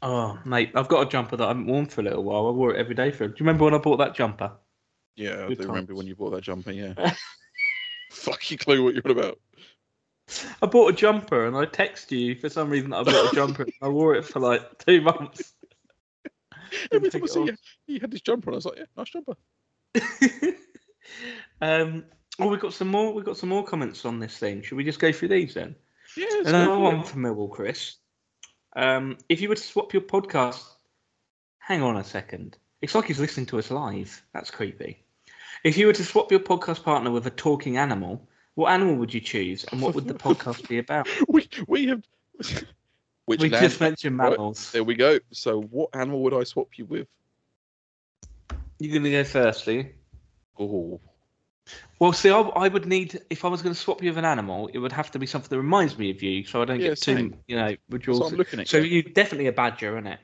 Oh, mate, I've got a jumper that I haven't worn for a little while. I wore it every day for. Do you remember when I bought that jumper? Yeah, I Good do remember when you bought that jumper. Yeah. [laughs] Fuck you, clue what you're on about. I bought a jumper and I texted you for some reason. that I bought a jumper. and I wore it for like two months. [laughs] Every time I see you, you had this jumper on, I was like, yeah, nice jumper. [laughs] um. Oh, we've got some more. We've got some more comments on this thing. Should we just go through these then? Yeah, Another good. one from Millwall, Chris. Um, if you were to swap your podcast, hang on a second. It's like he's listening to us live. That's creepy. If you were to swap your podcast partner with a talking animal, what animal would you choose, and what would the podcast be about? [laughs] we we have. Which we land- just mentioned right, mammals. There we go. So, what animal would I swap you with? You're going to go firstly. Oh, Well, see, I, I would need if I was going to swap you with an animal, it would have to be something that reminds me of you, so I don't Yeah, get too, you know, so withdrawals. I'm looking at So you. you definitely a badger, isn't it?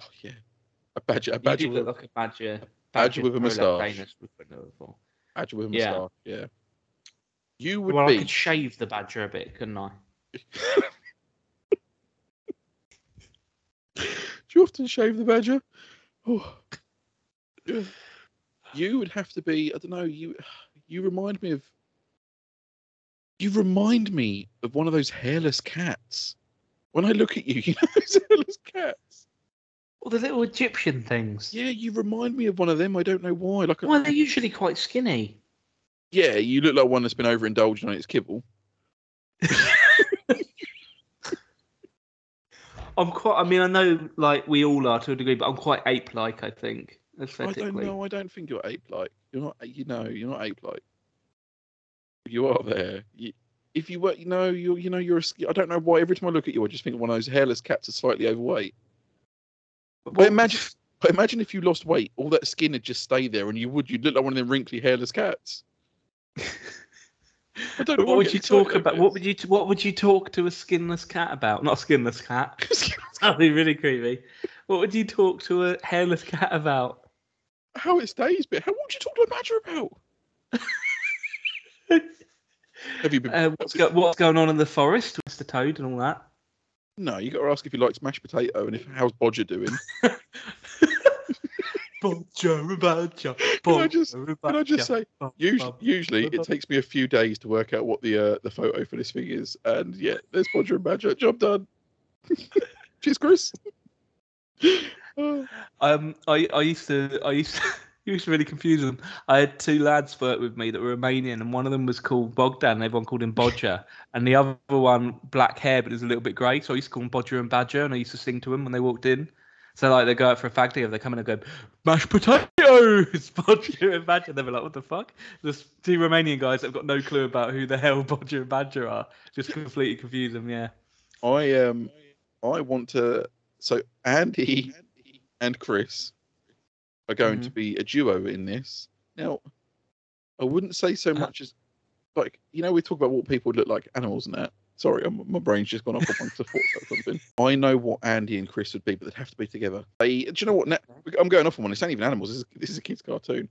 Oh, yeah, a badger, a You badger, do with, look like a badger. badger with a moustache. We've put it before. badger with a Yeah. moustache. Yeah. You would Well, I could shave the badger a bit, couldn't I? [laughs] Do you often shave the badger? Oh. Yeah. [laughs] You would have to be. I don't know. You. You remind me of. You remind me of one of those hairless cats. When I look at you, [laughs] you know those hairless cats. Well, the little Egyptian things. Yeah, you remind me of one of them. I don't know why. Like, Well, they're usually quite skinny. yeah, you look like one that's been overindulged on its kibble. [laughs] I'm quite. I mean, I know, like we all are to a degree, but I'm quite ape-like. I think I don't know. I don't think you're ape-like. You're not. You know, you're not ape-like. You are there. You, if you were, you know, you're. you know, you're. A, I don't know why. Every time I look at you, I just think one of those hairless cats is slightly overweight. But imagine, but imagine if you lost weight, all that skin would just stay there, and you would. You'd look like one of them wrinkly, hairless cats. [laughs] I don't know. What would you talk about? What would you What would you talk to a skinless cat about? Not a skinless cat. [laughs] That'd be really creepy. What would you talk to a hairless cat about? How it stays, but how what would you talk to a badger about? [laughs] Have you been? Uh, what's, go, what's going on in the forest, Mr. Toad, and all that? no, you got to ask if he likes mashed potato and if how's Bodger doing. [laughs] [laughs] Bodger, badger, Can I just can I just say, usually, usually it takes me a few days to work out what the uh, the photo for this thing is, and yeah, there's Bodger and Badger. Job done. Cheers, Chris. [laughs] Um, I, I used to, I used to, [laughs] used to really confuse them. I had two lads work with me that were Romanian, and one of them was called Bogdan, everyone called him Bodger, and the other one black hair, but it was a little bit grey, so I used to call him Bodger and Badger, and I used to sing to them when they walked in. So like they go out for a fag they come in and go, mashed potatoes, [laughs] Bodger and Badger. They were like, what the fuck? There's two Romanian guys that have got no clue about who the hell Bodger and Badger are. Just completely confuse them, yeah. I um, I want to. So Andy and Chris are going to mm-hmm. be a duo in this. Now, I wouldn't say so uh-huh. much as like you know we talk about what people would look like animals and that. Sorry, I'm, my brain's just gone off a bunch of thoughts or something. [laughs] I know what Andy and Chris would be, but they'd have to be together. They, do you know what? na- I'm going off on one. It's not even animals. This is, this is a kids' cartoon.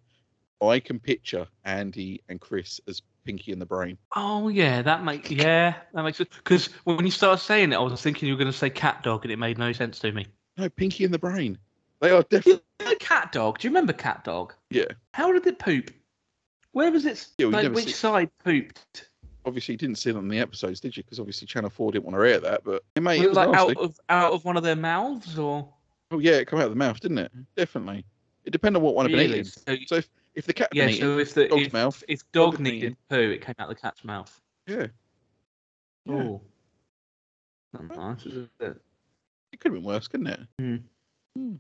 I can picture Andy and Chris as Pinky and the Brain. Oh yeah, that makes yeah, that makes it. Because when you started saying it, I was thinking you were going to say CatDog, and it made no sense to me. No, Pinky and the Brain. They are definitely. You know CatDog? Do you remember CatDog? Yeah. How did it poop? Where was it? Yeah, like, which see- side pooped? Obviously, you didn't see it on the episodes, did you? Because obviously Channel Four didn't want to air that. But hey, mate, Was it it was like nasty. out of out of one of their mouths or? Oh yeah, it came out of the mouth, didn't it? Mm-hmm. Definitely. It depended on what one had been eating. So, So if, if the cat yeah. eating, So if the dog's if, mouth, if dog needed poo, it came out the cat's mouth. yeah, Yeah. Oh. Not nice, it? it could have been worse, couldn't it? Hmm. Hmm.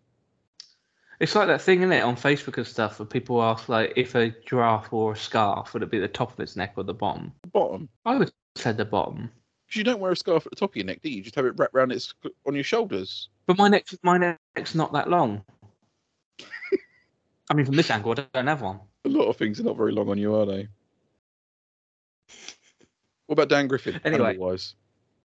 It's like that thing, isn't it, on Facebook and stuff, where people ask like if a giraffe wore a scarf, would it be the top of its neck or the bottom? The bottom. I would say the bottom. Because you don't wear a scarf at the top of your neck, do you? You just have it wrapped around its on your shoulders. But my neck, my neck's not that long. [laughs] I mean, from this angle, I don't have one. A lot of things are not very long on you, are they? What about Dan Griffin? Anyway. wise,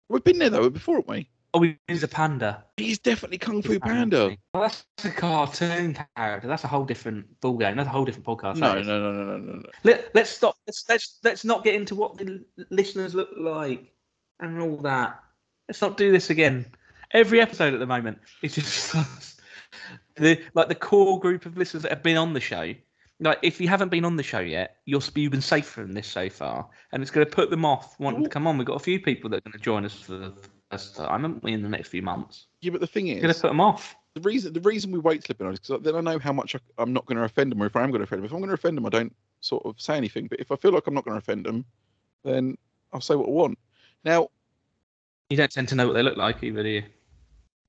we've been there though before, haven't we? Oh, he's a panda. He's definitely Kung Fu Panda. Well, that's a cartoon character. That's a whole different ball game. That's a whole different podcast. No, no, no, no, no, no, no. Let, let's stop. Let's, let's let's not get into what the listeners look like and all that. Let's not do this again. Every episode at the moment is just [laughs] the like the core group of listeners that have been on the show. Like, if you haven't been on the show yet, you're you've been safe from this so far, and it's going to put them off wanting to come on. We've got a few people that are going to join us for the first time, haven't in the next few months? Yeah, but the thing It's going to is, put them off. the reason the reason we wait they've on is because then I know how much I, I'm not going to offend them, or if I am going to offend them. If I'm going to offend them, I don't sort of say anything. But if I feel like I'm not going to offend them, then I'll say what I want. Now, You don't tend to know what they look like either, do you?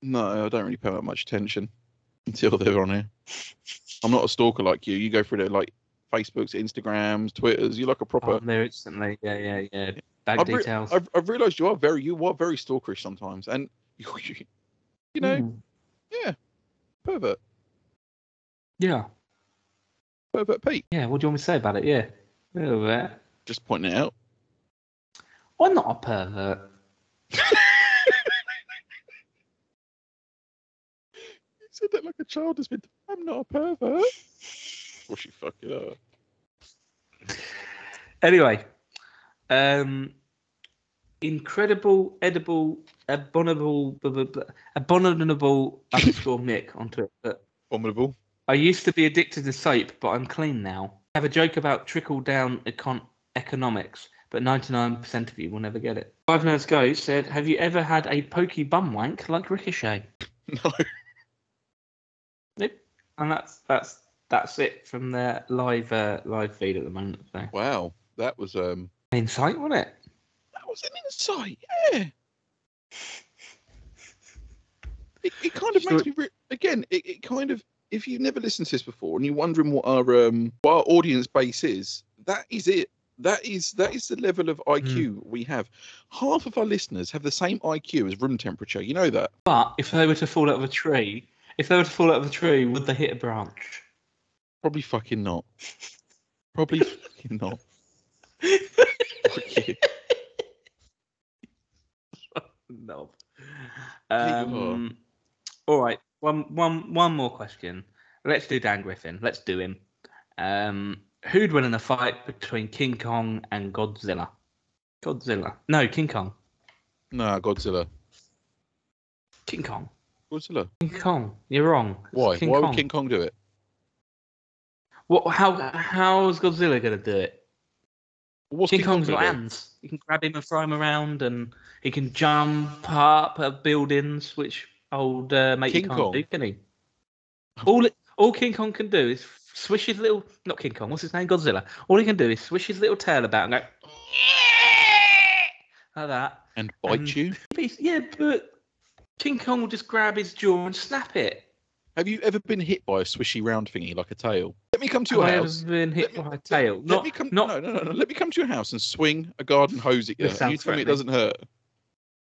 no, I don't really pay that much attention [laughs] until they're on here. I'm not a stalker like you. You go through their like Facebooks, Instagrams, Twitters. You're like a proper. Oh, I'm there instantly. Yeah, yeah, yeah. Bag I've, re- details. I've, I've realised you are very you are very stalkerish sometimes, and [laughs] you, you know, Mm. yeah, pervert, Yeah. pervert Pete. Yeah, what do you want me to say about it? Yeah. Bit. Just pointing it out. I'm not a pervert. [laughs] You said that like a child has been. I'm not a pervert. [laughs] Well, she fucking up. Anyway, um, incredible, edible, abominable, abominable underscore [laughs] Mick on Twitter. Abominable. I used to be addicted to soap, but I'm clean now. I have a joke about trickle down econ- economics, but 99% of you will never get it. Five Nerds Go said, Have you ever had a pokey bum wank like Ricochet? [laughs] No. Nope. And that's that's that's it from their live uh, live feed at the moment. So Wow, that was um. Insight, wasn't it? That was an insight. Yeah. It, it kind of So- makes me re- again. It, it kind of if you've never listened to this before and you're wondering what our um what our audience base is, that is it. That is that is the level of IQ we have. Half of our listeners have the same IQ as room temperature. You know that. But if they were to fall out of a tree, if they were to fall out of a tree, would they hit a branch? Probably fucking not. Probably [laughs] fucking not. [laughs] Fuck [laughs] you. no. Um, all right. One, one, one more question. Let's do Dan Griffin. Let's do him. Um, who'd win in a fight between King Kong and Godzilla? Godzilla. No, King Kong. No, Godzilla. King Kong. Godzilla. King Kong. You're wrong. Why? King Why Kong. would King Kong do it? What? How? How's Godzilla gonna do it? What's King Kong's got hands. You can grab him and throw him around, and he can jump up at buildings, which old uh, mate King can't Kong? do, can he? All all King Kong can do is swish his little not King Kong. What's his name? Godzilla. All he can do is swish his little tail about and go like that. And bite Um, you? Yeah, but King Kong will just grab his jaw and snap it. Have you ever been hit by a swishy round thingy like a tail? Let me come to your I house. been hit Let me- by a tail? Let Not, me come. not No, no, no, no. Let me come to your house and swing a garden hose at you. And you tell me it doesn't hurt.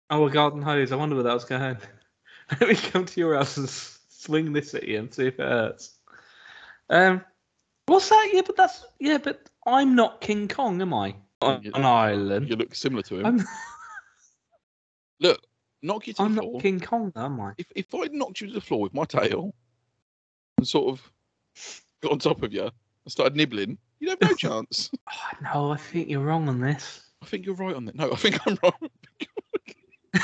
Oh, a garden hose. I wonder where that was going. [laughs] Let me come to your house and swing this at you and see if it hurts. Um, what's that? Yeah, but that's yeah, but I'm not King Kong, am I? On You- an island. You look similar to him. I'm, Look, knock you to I'm the not floor. King Kong, am I? If if I knocked you to the floor with my tail and sort of got on top of you and started nibbling, you'd have no [laughs] chance. Oh, no, I think you're wrong on this. I think you're right on that. No, I think I'm wrong. [laughs]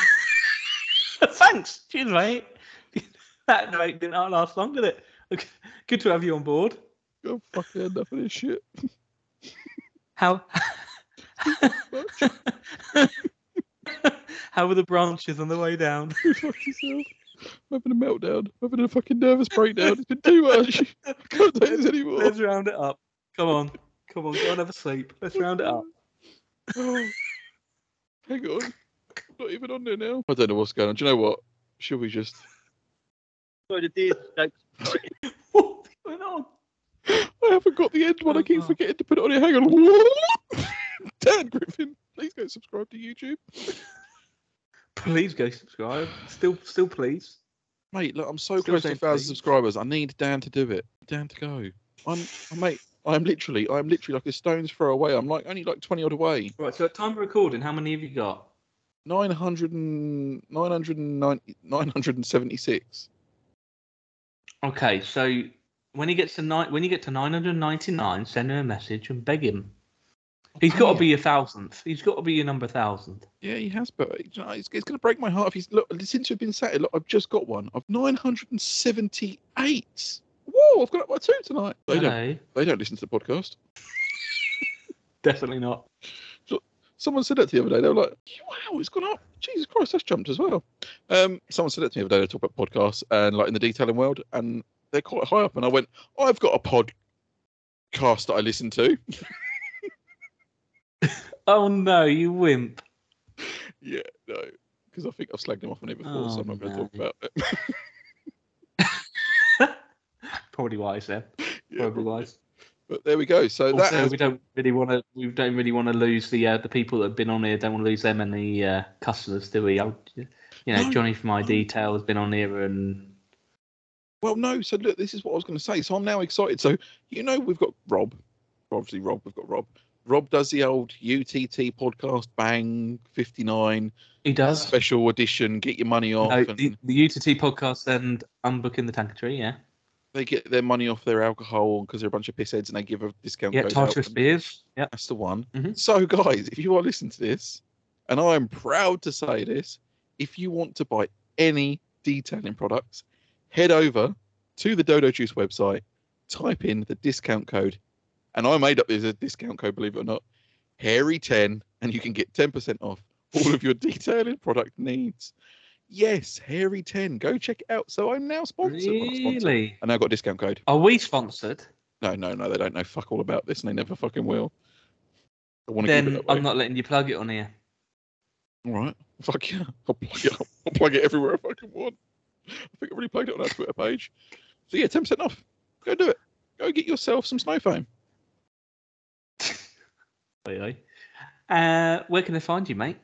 Thanks. Cheers, mate. [laughs] that note didn't last long, did it? Okay. Good to have you on board. You're fucking enough of this shit. How How were the branches on the way down? Go [laughs] fuck yourself. I'm having a meltdown. I'm having a fucking nervous breakdown. It's been too much. [laughs] I can't take this anymore. Let's round it up. Come on. Come on, go and have a sleep. Let's round it up. Oh. [gasps] Hang on. I'm not even on there now. I don't know what's going on. Do you know what? Should we just. [laughs] What's going on? I haven't got the end one. I keep Oh. forgetting to put it on here. Hang on. Dan Griffin, please go subscribe to YouTube. Please go subscribe. Still still please. Mate, look, I'm so Still close to a thousand subscribers. I need Dan to do it. Dan to go. I'm, I'm mate. I'm literally, I'm literally like a stone's throw away. I'm like only like 20 odd away. Right, so at time of recording, how many have you got? 900 and 990, 976. Okay, so when he gets to nine, when you get to 999, send him a message and beg him. He's got to be your thousandth. He's got to be your number thousand. Yeah, he has, but it's, it's going to break my heart if he's look since we've been sat here. Look, I've just got one of 978. Whoa, I've got up by two tonight. They don't, they don't listen to the podcast. [laughs] Definitely not. Someone said that the other day. They were like, "Wow, it's gone up! Jesus Christ, that's jumped as well." Um, someone said that to me the other day. They talk about podcasts and like in the detailing world, and they're quite high up. And I went, "I've got a podcast that I listen to." [laughs] [laughs] Oh no, you wimp. yeah, no, because I think I've slagged him off on it before, so Oh, I'm not going to talk about it. [laughs] Probably wise then. [laughs] yeah, Probably wise. but there we go. So that has we don't really want to. We don't really want to lose the uh, the people that have been on here. Don't want to lose them and the uh, customers, do we? I, you know, No, Johnny from my no. detail has been on here, and Well, no. So look, this is what I was going to say. So I'm now excited. So you know, we've got Rob. Obviously, Rob. We've got Rob. Rob does the old UTT podcast, Bang 59 he does. special edition. Get your money off, No, and the, the UTT podcast and unbooking the tank tree. Yeah, they get their money off their alcohol because they're a bunch of pissheads, and they give a discount yeah. Tartarus beers. Yeah. That's the one. Mhm. So, guys, if you are listening to this, and I am proud to say this, if you want to buy any detailing products, head over to the Dodo Juice website, type in the discount code, and I made up this a discount code, believe it or not, Hairy10, and you can get 10% off all of your [laughs] detailing product needs. Yes, Hairy10. Go check it out. So I'm now sponsored. Well, not sponsored. Really? I now got a discount code. Are we sponsored? No, no, no, they don't know fuck all about this, and they never fucking will. I want to Then. I'm not letting you plug it on here. All right. Fuck yeah. [laughs] I'll plug it up. I'll plug it everywhere I fucking want. I think I've already plugged it on our Twitter page. So yeah, 10% off. Go do it. Go get yourself some snow foam. Oi, oi. Uh, where can they find you, mate?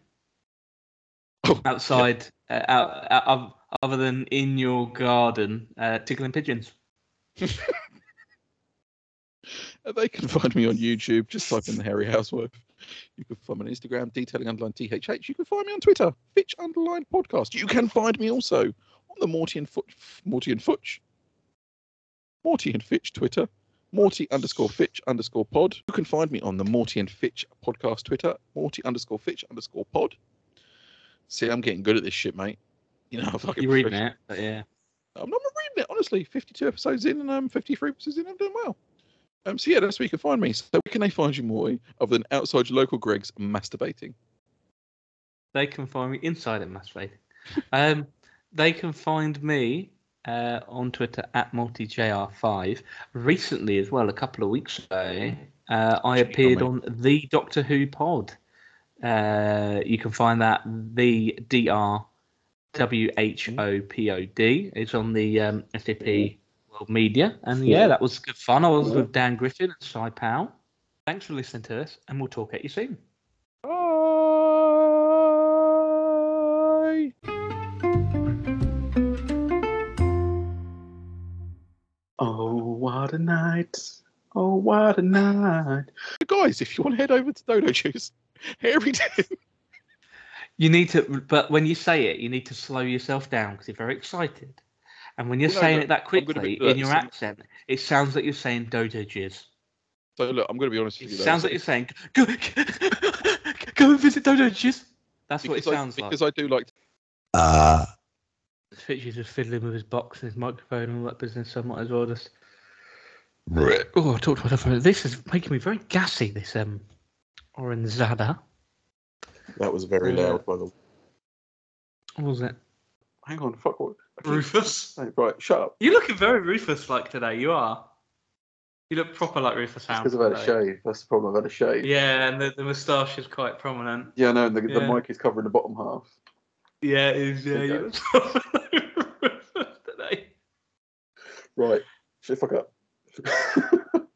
Oh, Outside, uh, out, out other than in your garden, uh, tickling pigeons. [laughs] Uh, They can find me on YouTube. Just type in the Harry Houseworth. You can find me on Instagram, detailing underline THH. You can find me on Twitter, Fitch underline podcast. You can find me also on the Morty and Foot, Morty and Futch, Morty and Fitch Twitter, Morty underscore Fitch underscore pod. You can find me on the Morty and Fitch podcast Twitter, Morty underscore Fitch underscore pod. See, I'm getting good at this shit, mate. You know, [laughs] I'm fucking You're reading it, but yeah. I'm not reading it, honestly. 52 episodes in and I'm um, 53 episodes in, I'm doing well. Um, so yeah, that's where you can find me. So where can they find you, Morty, other than outside your local Greggs masturbating? They can find me inside at Masturbating. [laughs] um, they can find me uh, on Twitter at multijr5. Recently, as well, a couple of weeks ago, uh, I Check it out, appeared on the Doctor Who pod. Uh, you can find that the D R W H O P O D. It's on the um, SAP World Media, and yeah, that was good fun. I was with Dan Griffin and Cy Powell. Thanks for listening to us, and we'll talk at you soon. What a night. Oh, what a night. [laughs] Guys, if you want to head over to Dodo Juice, [laughs] Harry did. You need to, but when you say it, you need to slow yourself down because you're very excited. And when you're Well, no, saying look, it that I'm gonna quickly be- in your so- accent, it sounds like you're saying dodo jizz. So look, I'm going to be honest It with you. though. sounds like you're saying, go, go [laughs] and visit dodo jizz. That's what it because I- sounds like. Because I do like Uh, Fitchy's just fiddling with his box and his microphone and all that business, so I might as well just. To. Oh, I talked to myself. for a minute. This is making me very gassy. This um, Or Zada. That was very Yeah. loud, by the way. What was it? Hang on, fuck what? Rufus. Hey, right, shut up. You're looking very Rufus like today. You are. You look proper like Rufus Hound. Because I've had a today. shave. That's the problem. I've had a shave. Yeah, and the, the moustache is quite prominent. Yeah, no, and the, the mic is covering the bottom half. Yeah, it is. Yeah, you look [laughs] proper like Rufus today. Right, shut the fuck up. ハハハハ!